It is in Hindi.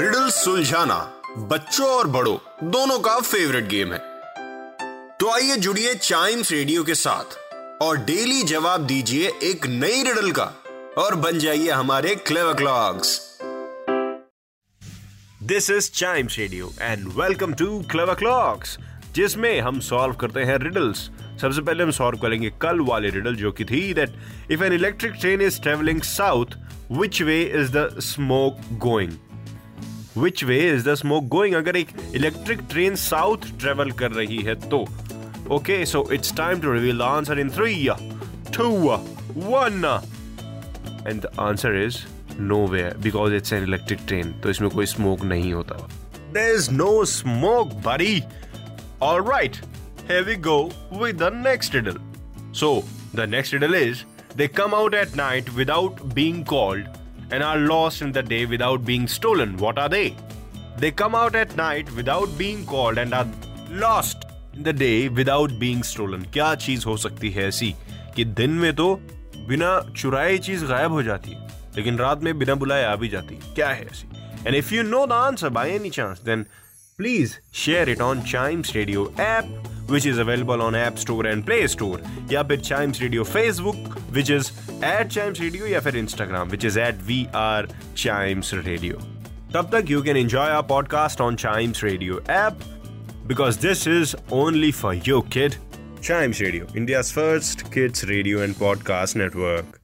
रिडल सुलझाना बच्चों और बड़ों, दोनों का फेवरेट गेम है। तो आइए जुड़िए चाइम्स रेडियो के साथ और डेली जवाब दीजिए एक नई रिडल का और बन जाइए हमारे clever clocks this is Chimes radio and welcome to clever clocks जिसमें हम सॉल्व करते हैं रिडल्स सबसे पहले हम सॉल्व करेंगे कल वाले रिडल जो कि थी that if an electric train is travelling south which way is the smoke going which way is the smoke going अगर एक इलेक्ट्रिक ट्रेन साउथ ट्रेवल कर रही है तो। Okay so it's time to reveal the answer in three two one and the answer is no way because it's an electric train तो इसमें कोई स्मोक नहीं होता। देर इज़ नो स्मोक बड़ी all right, here we go with the next riddle. So, the next riddle is they come out at night without being called and are lost in the day without being stolen. What are they? They come out at night without being called and are lost in the day without being stolen. क्या चीज़ हो सकती है ऐसी कि दिन में तो बिना चुराए चीज़ गायब हो जाती है लेकिन रात में बिना बुलाए आ भी जाती है क्या है ऐसी and if you know the answer by any chance then please share it on Chimes Radio app, which is available on App Store and Play Store. या फिर Chimes Radio Facebook, which is at Chimes Radio, या फिर Instagram, which is at VR Chimes Radio. तब तक you can enjoy our podcast on Chimes Radio app because this is only for you, kid. Chimes Radio, India's first kids radio and podcast network.